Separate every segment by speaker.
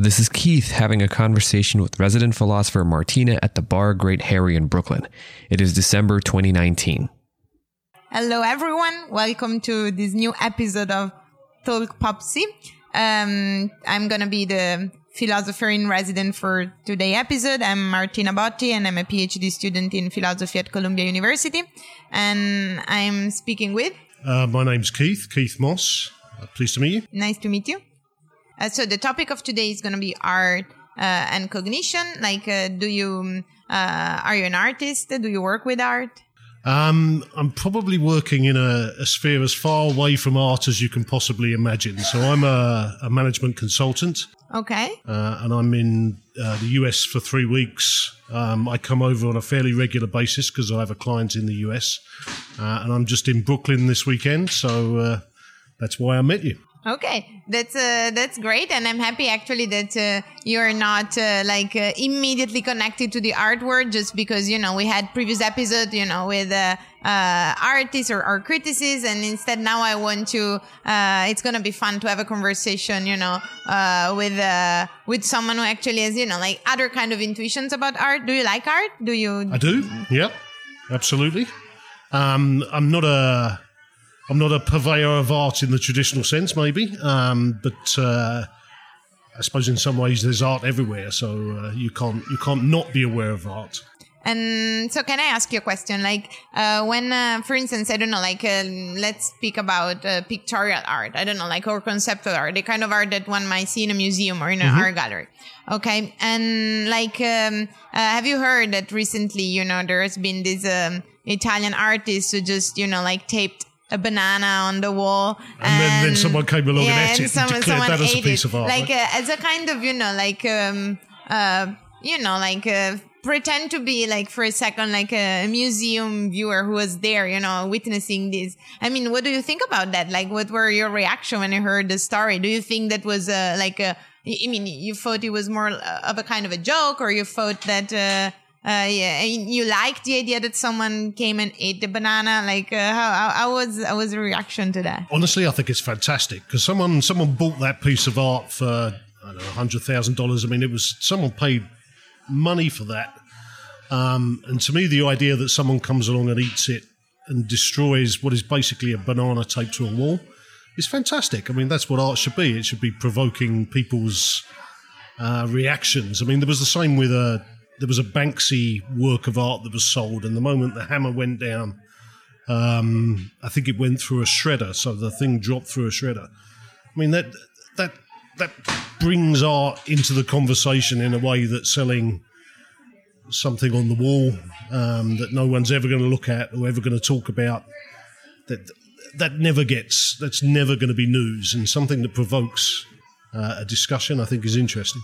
Speaker 1: This is Keith having a conversation with resident philosopher Martina at the bar Great Harry in Brooklyn. It is December 2019.
Speaker 2: Hello, everyone. Welcome to this new episode of Talk POPC. Um, I'm going to be the philosopher in resident for today episode. I'm Martina Botti and I'm a PhD student in philosophy at Columbia University. And I'm speaking with.
Speaker 3: Uh, my name's Keith, Keith Moss. Uh, pleased to meet you.
Speaker 2: Nice to meet you. Uh, so the topic of today is going to be art uh, and cognition. Like, uh, do you uh, are you an artist? Do you work with art?
Speaker 3: Um, I'm probably working in a, a, sphere as far away from art as you can possibly imagine. So I'm a, a management consultant.
Speaker 2: Okay.
Speaker 3: Uh, and I'm in uh, the US for three weeks. Um, I come over on a fairly regular basis because I have a client in the US. and I'm just in Brooklyn this weekend. So that's why I met you.
Speaker 2: Okay, that's uh, that's great, and I'm happy actually that uh, you're not uh, like uh, immediately connected to the art world just because you know we had previous episode you know with uh, uh, artists or, or critics, and instead now I want to. Uh it's gonna be fun to have a conversation, you know, uh with uh with someone who actually has you know like other kind of intuitions about art. Do you like art? Do you?
Speaker 3: I do. Yeah, absolutely. Um, I'm not a I'm not a purveyor of art in the traditional sense, maybe, um, but uh, I suppose in some ways there's art everywhere, so uh, you can't you can't not be aware of art.
Speaker 2: And so, can I ask you a question? Like, uh, when, uh, for instance, I don't know, like, uh, let's speak about uh, pictorial art. I don't know, like, or conceptual art, the kind of art that one might see in a museum or in an mm-hmm. art gallery. Okay. And, like, um, uh, have you heard that recently, you know, there has been this um, Italian artist who just, you know, like, taped a banana on the wall.
Speaker 3: And, and then, then, someone came along yeah, and ate it someone, and declared that as a piece
Speaker 2: it.
Speaker 3: of art.
Speaker 2: Like uh, as a kind of, you know, like, um, uh, you know, like, uh, pretend to be like for a second like a museum viewer who was there you know witnessing this i mean what do you think about that like what were your reaction when you heard the story do you think that was uh, like a i mean you thought it was more of a kind of a joke or you thought that uh, uh, yeah, you like the idea that someone came and ate the banana. Like, uh, how, how, was how was the reaction to that?
Speaker 3: Honestly, I think it's fantastic because someone someone bought that piece of art for I don't know hundred thousand dollars. I mean, it was someone paid money for that. Um, and to me, the idea that someone comes along and eats it and destroys what is basically a banana taped to a wall is fantastic. I mean, that's what art should be. It should be provoking people's uh, reactions. I mean, there was the same with a there was a Banksy work of art that was sold, and the moment the hammer went down, um, I think it went through a shredder, so the thing dropped through a shredder. I mean that that that brings art into the conversation in a way that selling something on the wall um, that no one's ever going to look at or ever going to talk about that that never gets that's never going to be news and something that provokes uh, a discussion I think is interesting.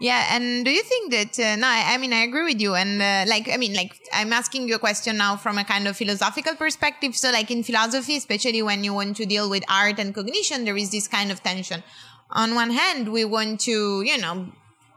Speaker 2: Yeah, and do you think that? Uh, no, I, I, mean I agree with you, and uh, like I mean like I'm asking you a question now from a kind of philosophical perspective. So like in philosophy, especially when you want to deal with art and cognition, there is this kind of tension. On one hand, we want to, you know,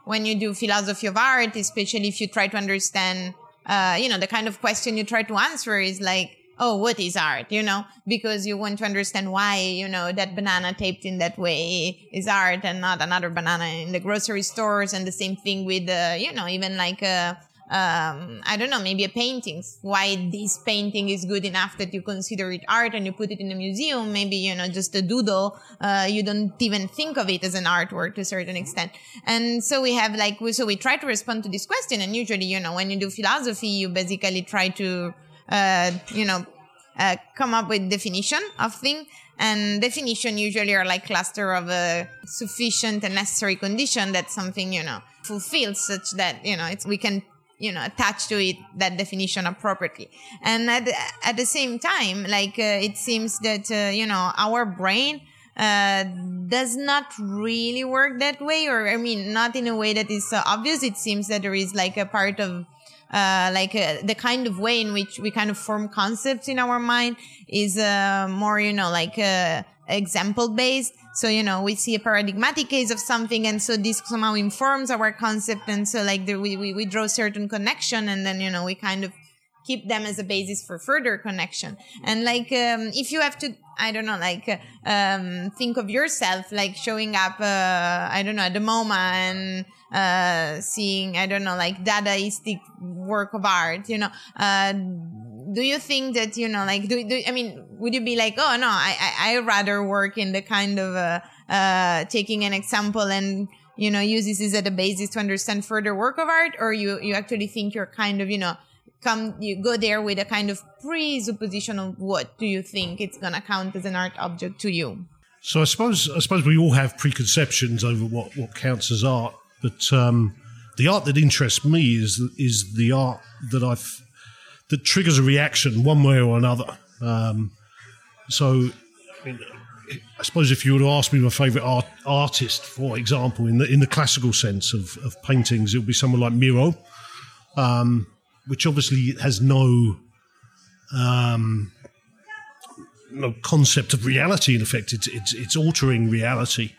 Speaker 2: when you do philosophy of art, especially if you try to understand, uh, you know, the kind of question you try to answer is like oh, what is art? You know, because you want to understand why, you know, that banana taped in that way is art and not another banana in the grocery stores. And the same thing with, uh, you know, even like, uh, um, I don't know, maybe a painting. Why this painting is good enough that you consider it art and you put it in a museum. Maybe, you know, just a doodle. Uh, you don't even think of it as an artwork to a certain extent. And so we have like, we, so we try to respond to this question. And usually, you know, when you do philosophy, you basically try to, you know, uh, come up with definition of thing. And definition usually are like cluster of a sufficient and necessary condition that something you know fulfills such that you know it's we can you know attach to it that definition appropriately. And at, at the same time like uh, it seems that uh, you know our brain uh, does not really work that way or i mean not in a way that is obvious. It seems that there is like a part of uh, like uh, the kind of way in which we kind of form concepts in our mind is uh, more, you know, like uh, example based. So, you know, we see a paradigmatic case of something. And so this somehow informs our concept. And so like the, we, we, we draw certain connection and then, you know, we kind of keep them as a basis for further connection. And like, um, if you have to, I don't know, like, um, think of yourself like showing up, uh, I don't know, at the MoMA and, uh, seeing, I don't know, like Dadaistic work of art, you know, uh, do you think that, you know, like, do, do I mean, would you be like, oh no, I, I, I rather work in the kind of, uh, uh, taking an example and, you know, use this as a basis to understand further work of art, or you, you actually think you're kind of, you know, come you go there with a kind of presupposition of what do you think it's going to count as an art object to you
Speaker 3: so i suppose i suppose we all have preconceptions over what what counts as art but um, the art that interests me is is the art that i've that triggers a reaction one way or another um, so I, mean, I suppose if you were to ask me my favourite art, artist, for example, in the in the classical sense of, of paintings, it would be someone like Miro. Um, which obviously has no um, no concept of reality. In effect, it's it's, it's altering reality,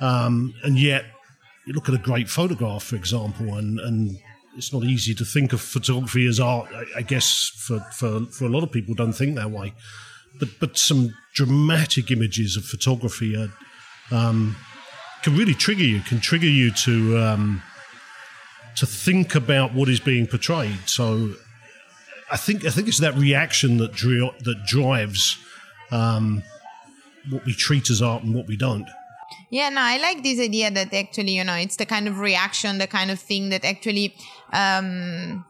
Speaker 3: um, and yet you look at a great photograph, for example, and and it's not easy to think of photography as art. I, I guess for, for for a lot of people, don't think that way. But but some dramatic images of photography are, um, can really trigger you. Can trigger you to um, to think about what is being portrayed. So I think I think it's that reaction that dri- that drives um, what we treat as art and what we don't.
Speaker 2: Yeah, no, I like this idea that actually, you know, it's the kind of reaction, the kind of thing that actually um,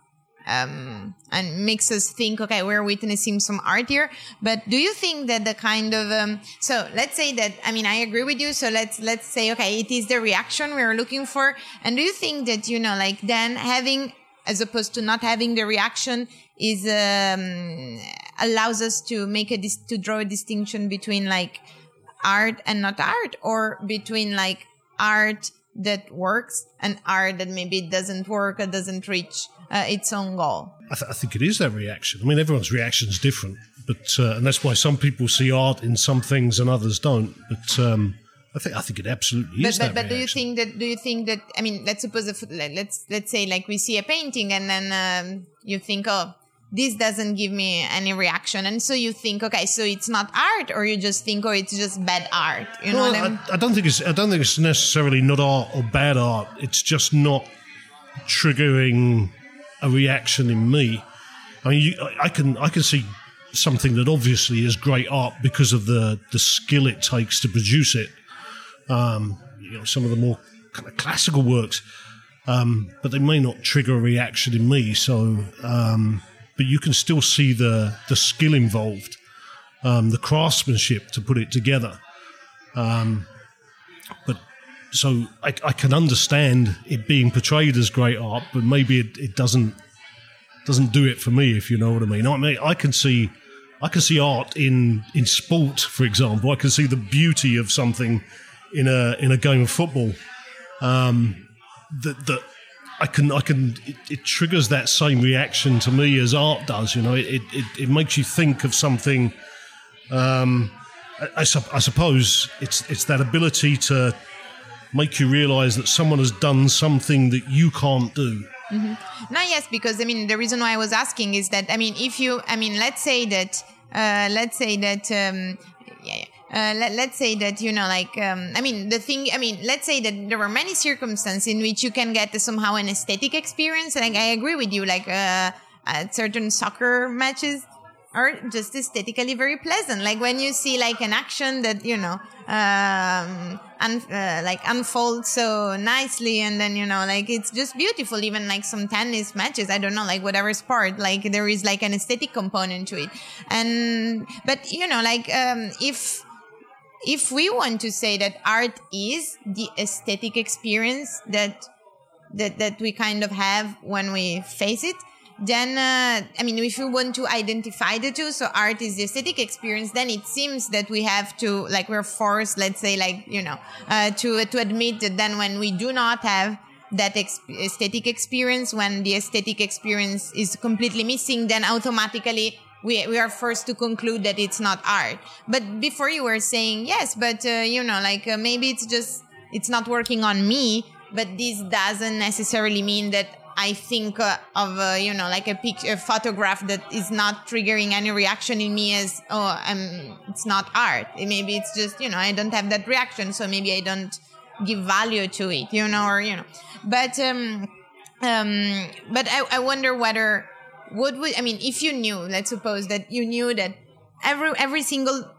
Speaker 2: um, and makes us think, okay, we're witnessing some art here. But do you think that the kind of um, so let's say that I mean I agree with you. So let's let's say okay, it is the reaction we're looking for. And do you think that you know like then having as opposed to not having the reaction is um, allows us to make a dis- to draw a distinction between like art and not art, or between like art that works and art that maybe doesn't work or doesn't reach uh, its own goal.
Speaker 3: I, th- I, think it is that reaction. I mean, everyone's reaction is different, but uh, and that's why some people see art in some things and others don't. But um, I think I think it absolutely
Speaker 2: but,
Speaker 3: is.
Speaker 2: But,
Speaker 3: but
Speaker 2: do you think that? Do you think that? I mean, let's suppose if, let's let's say like we see a painting and then um, you think, oh, this doesn't give me any reaction, and so you think, okay, so it's not art, or you just think, oh, it's just bad art. You know,
Speaker 3: well, I, mean? I, I don't think it's I don't think it's necessarily not art or bad art. It's just not triggering a reaction in me. I mean, you, I can I can see something that obviously is great art because of the the skill it takes to produce it. Um, you know, some of the more kind of classical works, um, but they may not trigger a reaction in me. So, um, but you can still see the the skill involved, um, the craftsmanship to put it together. Um, but so I, I, can understand it being portrayed as great art, but maybe it, it, doesn't doesn't do it for me. If you know what I mean. I mean, I can see I can see art in in sport, for example. I can see the beauty of something in a in a game of football. Um, that that I can I can it, it, triggers that same reaction to me as art does. You know, it it, it makes you think of something. Um, I, I, I suppose it's it's that ability to make you realize that someone has done something that you can't do.
Speaker 2: Mm-hmm. No, yes, because I mean, the reason why I was asking is that, I mean, if you, I mean, let's say that, uh, let's say that, um, yeah, uh, let, let's say that you know like um, i mean the thing i mean let's say that there are many circumstances in which you can get somehow an aesthetic experience like i agree with you like uh, at certain soccer matches are just aesthetically very pleasant. Like when you see like an action that you know um uh, like unfolds so nicely, and then you know like it's just beautiful. Even like some tennis matches, I don't know, like whatever sport, like there is like an aesthetic component to it. And but you know like um if if we want to say that art is the aesthetic experience that that that we kind of have when we face it then uh, i mean if you want to identify the two so art is the aesthetic experience then it seems that we have to like we're forced let's say like you know uh, to to admit that then when we do not have that ex- aesthetic experience when the aesthetic experience is completely missing then automatically we, we are forced to conclude that it's not art. But before you were saying yes but uh, you know like uh, maybe it's just it's not working on me but this doesn't necessarily mean that I think uh, of uh, you know like a picture, a photograph that is not triggering any reaction in me as oh, um, it's not art. Maybe it's just you know I don't have that reaction, so maybe I don't give value to it, you know, or you know. But um, um, but I, I wonder whether what would I mean if you knew, let's suppose that you knew that every every single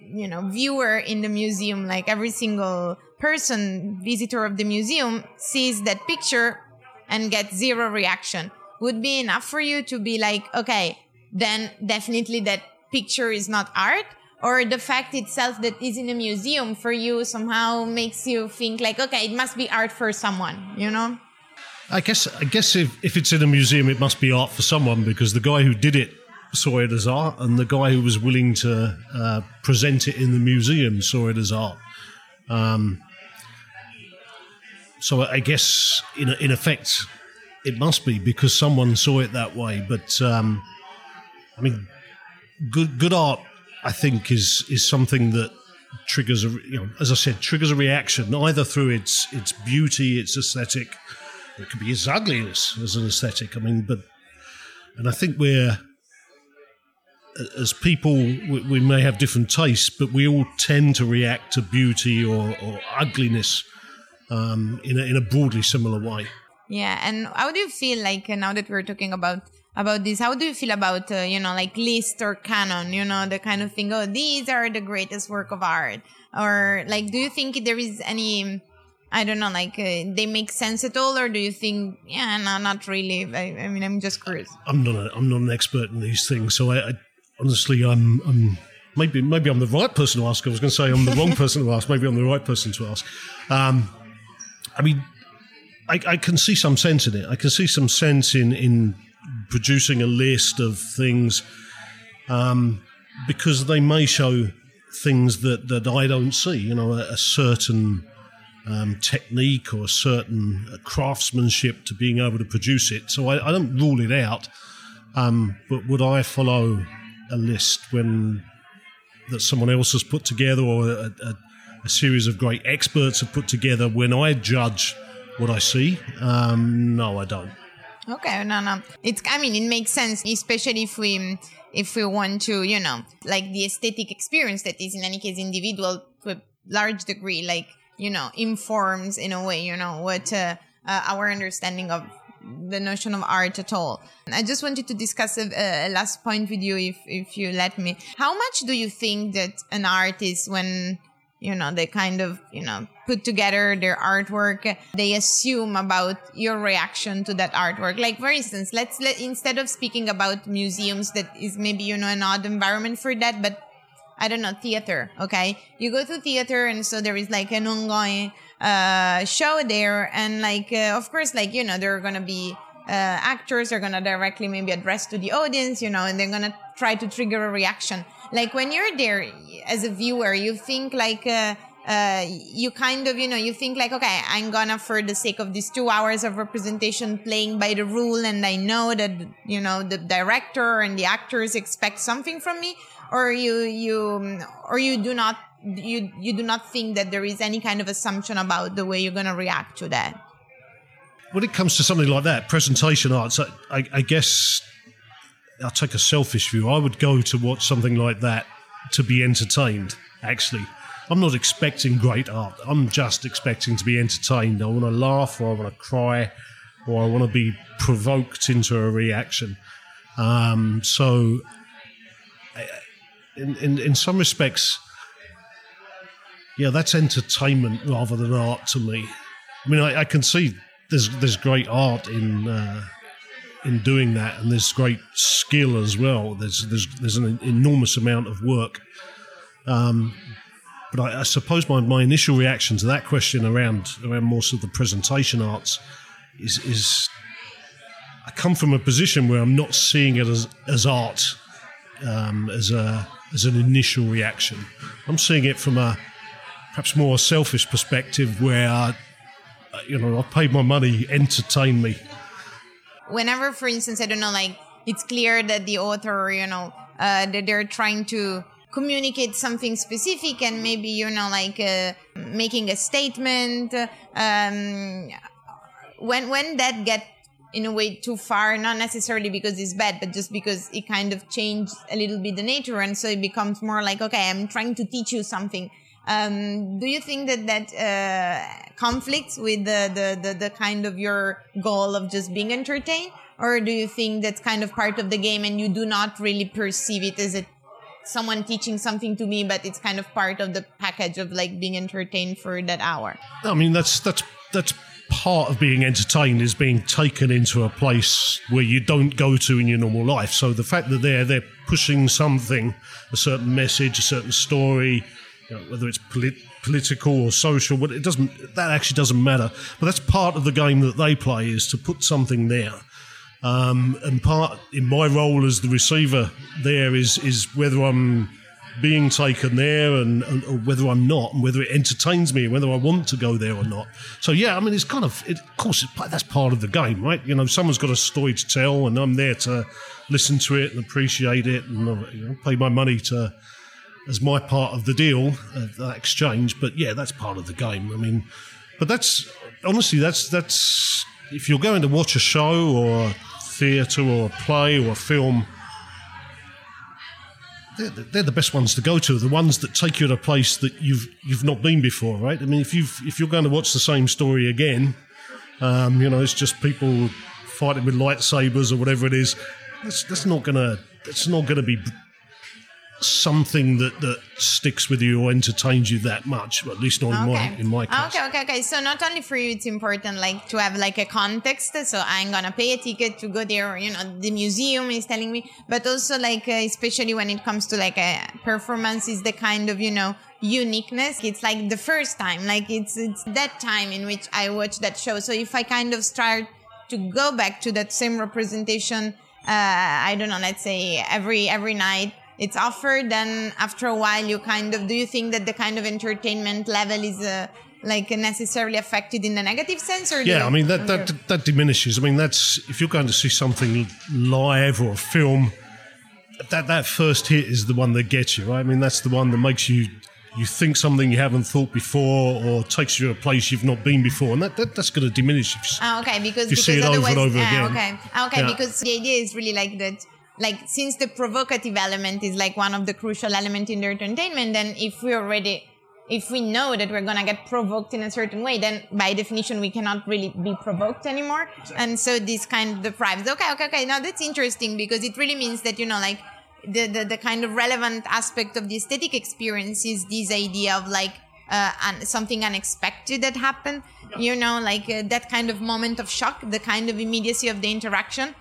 Speaker 2: you know viewer in the museum, like every single person visitor of the museum sees that picture and get zero reaction would be enough for you to be like, okay, then definitely that picture is not art or the fact itself that is in a museum for you somehow makes you think like, okay, it must be art for someone, you know?
Speaker 3: I guess I guess if, if it's in a museum, it must be art for someone because the guy who did it saw it as art, and the guy who was willing to uh, present it in the museum saw it as art. Um, so I guess in in effect, it must be because someone saw it that way. But um, I mean, good good art, I think, is is something that triggers a you know, as I said, triggers a reaction either through its its beauty, its aesthetic. It could be its ugliness as an aesthetic. I mean, but and I think we're as people we, may have different tastes, but we all tend to react to beauty or, or ugliness um, in a, in a broadly similar way.
Speaker 2: Yeah, and how do you feel like uh, now that we're talking about about this? How do you feel about uh, you know like list or canon? You know the kind of thing. Oh, these are the greatest work of art, or like, do you think there is any? I don't know, like uh, they make sense at all, or do you think, yeah, no, not really? I, I mean, I'm just curious.
Speaker 3: I'm not a, I'm not an expert in these things, so I, I honestly, I'm, I'm maybe maybe I'm the right person to ask. I was going to say I'm the wrong person to ask. Maybe I'm the right person to ask. Um, I mean, I, I, can see some sense in it. I can see some sense in in producing a list of things um, because they may show things that, that I don't see. You know, a, a certain um, technique or a certain craftsmanship to being able to produce it. So I, I don't rule it out. Um, but would I follow a list when that someone else has put together or a, a, a series of great experts have put together when I judge what I see? Um, no, I don't.
Speaker 2: Okay, no, no. It's. I mean, it makes sense, especially if we if we want to, you know, like the aesthetic experience that is in any case individual to a large degree, like you know, informs in a way, you know, what uh, uh, our understanding of the notion of art at all. I just wanted to discuss a, a, last point with you, if if you let me. How much do you think that an artist, when you know they kind of you know put together their artwork, they assume about your reaction to that artwork? Like for instance, let's let instead of speaking about museums, that is maybe you know an odd environment for that, but I don't know, theater, okay? You go to theater and so there is like an ongoing uh, show there and like, uh, of course, like, you know, there are to be uh, actors are to directly maybe address to the audience, you know, and they're to try to trigger a reaction. Like when you're there as a viewer, you think like, uh, uh, you kind of, you know, you think like, okay, I'm gonna, for the sake of these two hours of representation, playing by the rule, and I know that, you know, the director and the actors expect something from me or you you or you do not you you do not think that there is any kind of assumption about the way you're to react to that?
Speaker 3: When it comes to something like that presentation arts I, I, guess i'll take a selfish view. I would go to watch something like that to be entertained actually. I'm not expecting great art. I'm just expecting to be entertained. I want to laugh or i want to cry or i want to be provoked into a reaction. Um, so in, in, in some respects, yeah, that's entertainment rather than art to me. I mean, I, I can see there's there's great art in uh, in doing that, and there's great skill as well. There's there's there's an enormous amount of work. Um, but I, I, suppose my, my initial reaction to that question around around more sort of the presentation arts is is I come from a position where I'm not seeing it as as art um, as a as an initial reaction. I'm seeing it from a perhaps more selfish perspective where, uh, you know, I've paid my money, entertain me.
Speaker 2: Whenever, for instance, I don't know, like it's clear that the author, you know, uh, that they're trying to communicate something specific and maybe, you know, like uh, making a statement. Um, when when that get in a way too far, not necessarily because it's bad, but just because it kind of changed a little bit the nature. And so it becomes more like, okay, I'm trying to teach you something. Um, do you think that that uh, conflicts with the, the, the, the kind of your goal of just being entertained? Or do you think that's kind of part of the game and you do not really perceive it as someone teaching something to me, but it's kind of part of the package of like being entertained for that hour.
Speaker 3: I mean, that's that's that's part of being entertained is being taken into a place where you don't go to in your normal life. So the fact that they're they're pushing something, a certain message, a certain story, you know, whether it's polit- political or social, but it doesn't. That actually doesn't matter. But that's part of the game that they play is to put something there. Um, and part in my role as the receiver there is is whether I'm being taken there and, and or whether I'm not, and whether it entertains me, whether I want to go there or not. So yeah, I mean, it's kind of, it, of course, that's part of the game, right? You know, someone's got a story to tell, and I'm there to listen to it and appreciate it, and you know, pay my money to as my part of the deal, uh, that exchange. But yeah, that's part of the game. I mean, but that's honestly, that's that's if you're going to watch a show or theatre or a play or a film, they're, they're, the best ones to go to. The ones that take you to a place that you've you've not been before, right? I mean, if you've if you're going to watch the same story again, um, you know, it's just people fighting with lightsabers or whatever it is. That's, that's not gonna that's not gonna be something that, that sticks with you or entertains you that much, at least not okay. in my in my case.
Speaker 2: Okay, okay, okay. So not only for you, it's important like to have like a context. So I'm gonna pay a ticket to go there. You know, the museum is telling me, but also like uh, especially when it comes to like a performance, is the kind of you know uniqueness. It's like the first time, like it's it's that time in which I watch that show. So if I kind of start to go back to that same representation. Uh, I don't know, let's say every every night it's offered then after a while you kind of do you think that the kind of entertainment level is uh, like necessarily affected in the negative sense or
Speaker 3: yeah i mean that, that that diminishes. I mean that's if you're going to see something live or a film that that first hit is the one that gets you right? I mean that's the one that makes you you think something you haven't thought before or takes you to a place you've not been before and that, that that's going to diminish if
Speaker 2: you, oh, okay because,
Speaker 3: you
Speaker 2: because
Speaker 3: see it over and over
Speaker 2: uh,
Speaker 3: again.
Speaker 2: okay. Okay yeah. because the idea is really like that like since the provocative element is like one of the crucial element in the entertainment then if we already if we know that we're gonna get provoked in a certain way then by definition we cannot really be provoked anymore. Exactly. and so this kind of deprives okay okay okay. Now that's interesting because it really means that you know like the, the, the kind of relevant aspect of the aesthetic experience is this idea of like uh, something unexpected that happened you know like uh, that kind of moment of shock the kind of immediacy of the interaction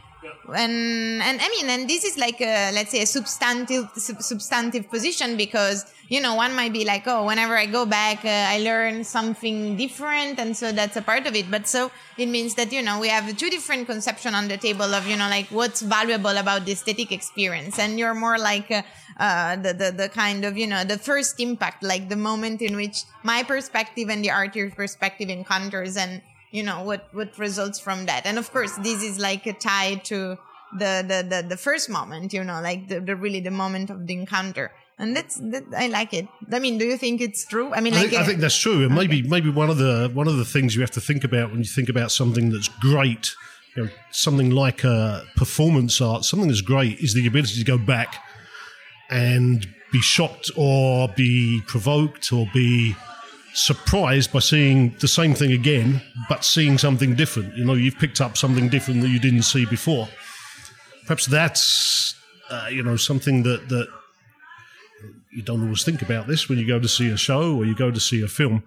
Speaker 2: and and I mean, and this is like a, let's say a substantive sub- substantive position because you know one might be like, oh, whenever I go back, uh, I learn something different, and so that's a part of it. But so it means that you know we have two different conception on the table of you know like what's valuable about the aesthetic experience, and you're more like uh, uh, the, the the kind of you know the first impact, like the moment in which my perspective and the artist's perspective encounters and you know what what results from that and of course this is like a tie to the the the, the first moment you know like the, the really the moment of the encounter and that's that I like it. I mean, do you think it's true? I mean,
Speaker 3: I,
Speaker 2: like,
Speaker 3: think, I think that's true. And okay. maybe maybe one of the one of the things you have to think about when you think about something that's great, you know, something like a performance art, something that's great is the ability to go back and be shocked or be provoked or be surprised by seeing the same thing again, but seeing something different. You know, you've picked up something different that you didn't see before. Perhaps that's, uh, you know, something that, that you don't always think about this when you go to see a show or you go to see a film.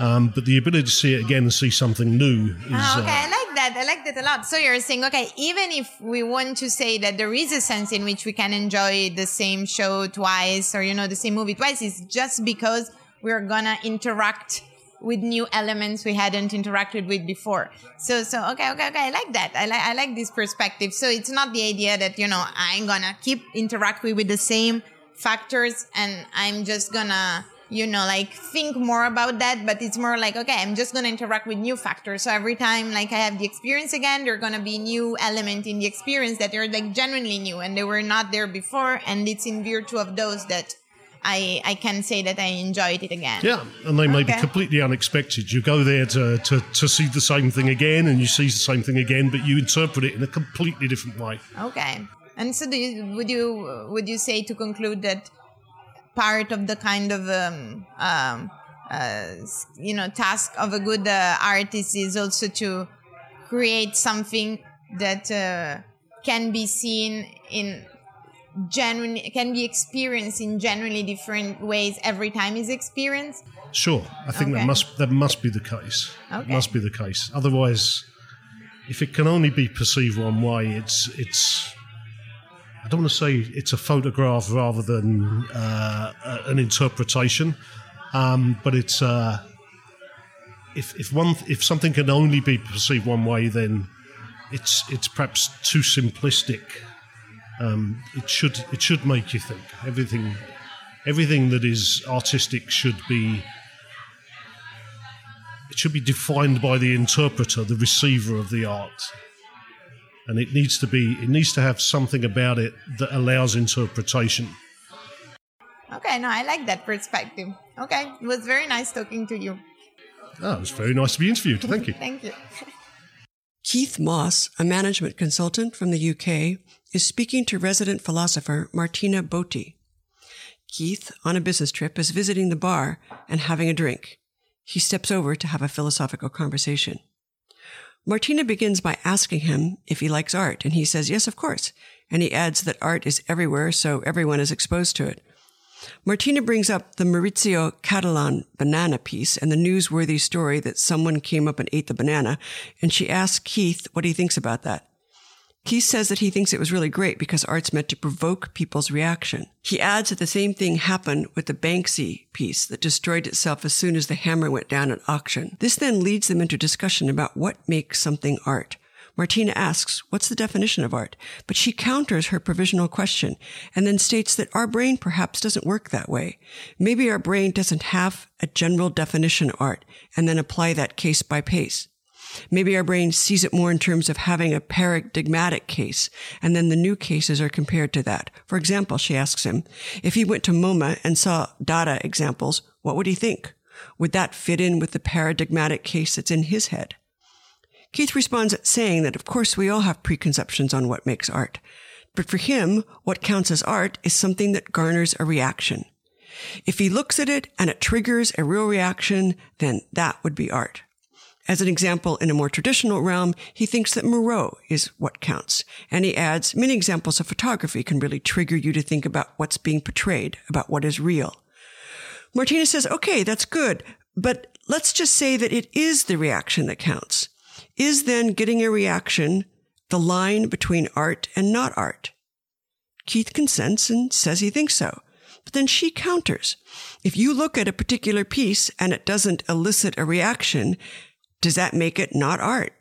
Speaker 3: Um, but the ability to see it again and see something new is.
Speaker 2: Oh, okay, uh, I like that. I like that a lot. So you're saying, okay, even if we want to say that there is a sense in which we can enjoy the same show twice or, you know, the same movie twice, it's just because we're gonna interact with new elements we hadn't interacted with before. So, so okay, okay, okay. I like that. I like, I like this perspective. So it's not the idea that you know I'm gonna keep interacting with the same factors and I'm just gonna you know like think more about that. But it's more like okay, I'm just gonna interact with new factors. So every time like I have the experience again, there're gonna be new element in the experience that are like genuinely new and they were not there before. And it's in virtue of those that I, I can say that I enjoyed it again.
Speaker 3: Yeah, and they may
Speaker 2: Okay.
Speaker 3: be completely unexpected. You go there to, to, to see the same thing again, and you see the same thing again, but you interpret it in a completely different way.
Speaker 2: Okay. And so, do you, would you would you say to conclude that part of the kind of um, um, uh, you know task of a good uh, artist is also to create something that uh, can be seen in genuine can be experienced in genuinely different ways every time is experienced
Speaker 3: Sure, I think that must that must be the case.
Speaker 2: Okay.
Speaker 3: It must be the case. Otherwise, if it can only be perceived one way, it's it's. I don't want to say it's a photograph rather than uh, an interpretation, um, but it's. Uh, if if one if something can only be perceived one way, then it's it's perhaps too simplistic. Um, it should it should make you think. Everything everything that is artistic should be it should be defined by the interpreter, the receiver of the art. And it needs to be it needs to have something about it that allows interpretation.
Speaker 2: okay no i like that perspective okay it was very nice talking to you
Speaker 3: Oh, it was very nice to be interviewed. Thank you.
Speaker 2: thank you
Speaker 4: Keith Moss, a management consultant from the UK, is speaking to resident philosopher Martina Botti. Keith, on a business trip, is visiting the bar and having a drink. He steps over to have a philosophical conversation. Martina begins by asking him if he likes art, and he says yes, of course. And he adds that art is everywhere, so everyone is exposed to it. Martina brings up the Maurizio Cattelan banana piece and the newsworthy story that someone came up and ate the banana, and she asks Keith what he thinks about that. Keith says that he thinks it was really great because art's meant to provoke people's reaction. He adds that the same thing happened with the Banksy piece that destroyed itself as soon as the hammer went down at auction. This then leads them into discussion about what makes something art. Martina asks, what's the definition of art? But she counters her provisional question and then states that our brain perhaps doesn't work that way. Maybe our brain doesn't have a general definition of art and then apply that case by case. Maybe our brain sees it more in terms of having a paradigmatic case, and then the new cases are compared to that. For example, she asks him, if he went to MoMA and saw Dada examples, what would he think? Would that fit in with the paradigmatic case that's in his head? Keith responds saying that of course we all have preconceptions on what makes art. But for him, what counts as art is something that garners a reaction. If he looks at it and it triggers a real reaction, then that would be art. As an example, in a more traditional realm, he thinks that Moreau is what counts. And he adds, many examples of photography can really trigger you to think about what's being portrayed, about what is real. Martina says, okay, that's good, but let's just say that it is the reaction that counts. Is then getting a reaction the line between art and not art? Keith consents and says he thinks so. But then she counters. If you look at a particular piece and it doesn't elicit a reaction, does that make it not art?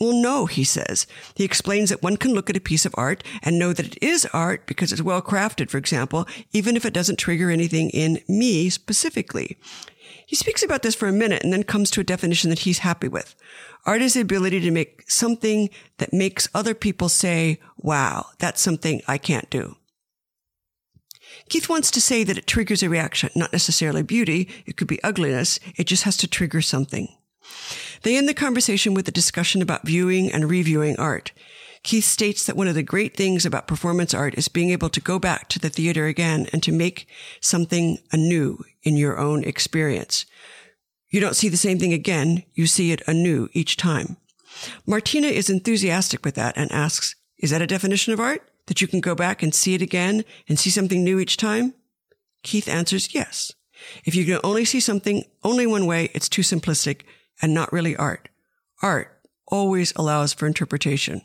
Speaker 4: Well, no, he says. He explains that one can look at a piece of art and know that it is art because it's well crafted, for example, even if it doesn't trigger anything in me specifically. He speaks about this for a minute and then comes to a definition that he's happy with. Art is the ability to make something that makes other people say, wow, that's something I can't do. Keith wants to say that it triggers a reaction, not necessarily beauty. It could be ugliness. It just has to trigger something. They end the conversation with a discussion about viewing and reviewing art. Keith states that one of the great things about performance art is being able to go back to the theater again and to make something anew in your own experience. You don't see the same thing again. You see it anew each time. Martina is enthusiastic with that and asks, is that a definition of art? That you can go back and see it again and see something new each time? Keith answers yes. If you can only see something only one way, it's too simplistic and not really art. Art always allows for interpretation.